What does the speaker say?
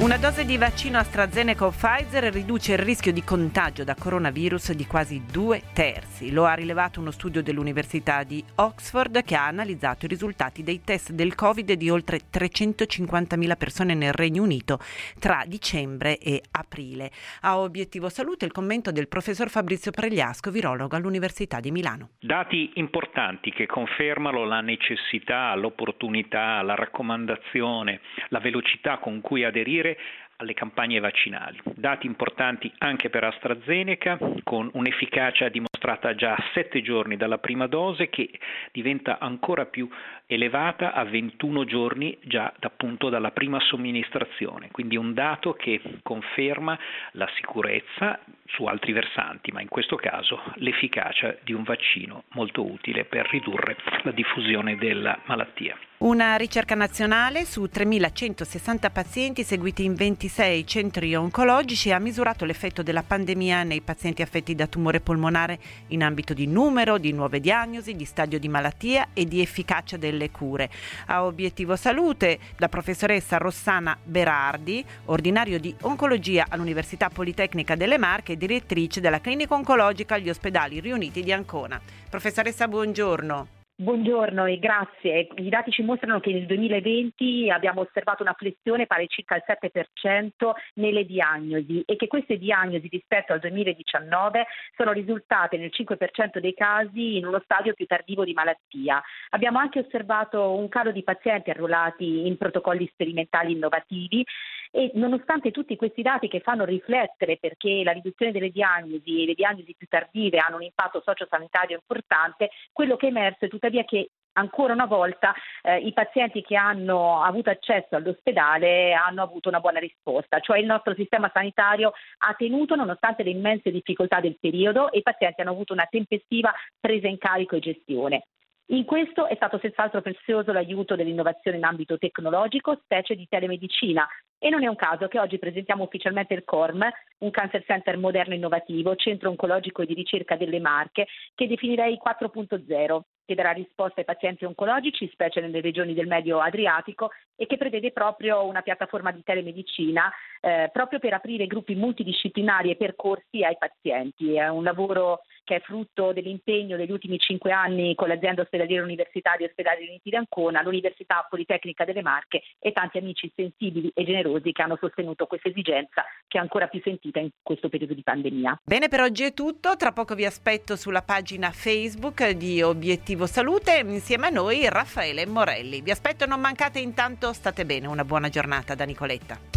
Una dose di vaccino AstraZeneca o Pfizer riduce il rischio di contagio da coronavirus di quasi due terzi. Lo ha rilevato uno studio dell'Università di Oxford che ha analizzato i risultati dei test del Covid di oltre 350.000 persone nel Regno Unito tra dicembre e aprile. A obiettivo salute il commento del professor Fabrizio Pregliasco, virologo all'Università di Milano. Dati importanti che confermano la necessità, l'opportunità, la raccomandazione, la velocità con cui aderire alle campagne vaccinali. Dati importanti anche per AstraZeneca, con un'efficacia dimostrata già a 7 giorni dalla prima dose, che diventa ancora più elevata a 21 giorni già appunto dalla prima somministrazione. Quindi un dato che conferma la sicurezza su altri versanti, ma in questo caso l'efficacia di un vaccino molto utile per ridurre la diffusione della malattia. Una ricerca nazionale su 3.160 pazienti seguiti in 26 centri oncologici ha misurato l'effetto della pandemia nei pazienti affetti da tumore polmonare in ambito di numero, di nuove diagnosi, di stadio di malattia e di efficacia delle cure. A obiettivo salute, la professoressa Rossana Berardi, ordinario di oncologia all'Università Politecnica delle Marche e direttrice della clinica oncologica agli ospedali riuniti di Ancona. Professoressa, buongiorno. Buongiorno e grazie. I dati ci mostrano che nel 2020 abbiamo osservato una flessione pari circa al 7% nelle diagnosi e che queste diagnosi rispetto al 2019 sono risultate nel 5% dei casi in uno stadio più tardivo di malattia. Abbiamo anche osservato un calo di pazienti arruolati in protocolli sperimentali innovativi e nonostante tutti questi dati che fanno riflettere perché la riduzione delle diagnosi e le diagnosi più tardive hanno un impatto sociosanitario importante, quello che è emerso è tuttavia che ancora una volta eh, i pazienti che hanno avuto accesso all'ospedale hanno avuto una buona risposta, cioè il nostro sistema sanitario ha tenuto nonostante le immense difficoltà del periodo e i pazienti hanno avuto una tempestiva presa in carico e gestione. In questo è stato senz'altro prezioso l'aiuto dell'innovazione in ambito tecnologico, specie di telemedicina, e non è un caso che oggi presentiamo ufficialmente il CORM, un cancer center moderno e innovativo, centro oncologico e di ricerca delle Marche, che definirei 4.0 che darà risposta ai pazienti oncologici, specie nelle regioni del Medio Adriatico, e che prevede proprio una piattaforma di telemedicina eh, proprio per aprire gruppi multidisciplinari e percorsi ai pazienti. È un lavoro che è frutto dell'impegno degli ultimi cinque anni con l'azienda ospedaliera universitaria Ospedali Uniti di Ancona, l'Università Politecnica delle Marche e tanti amici sensibili e generosi che hanno sostenuto questa esigenza che è ancora più sentita in questo periodo di pandemia. Bene, per oggi è tutto. Tra poco vi aspetto sulla pagina Facebook di Obiettivo Obiettivo Salute insieme a noi Raffaele Morelli. Vi aspetto, non mancate intanto, state bene, una buona giornata da Nicoletta.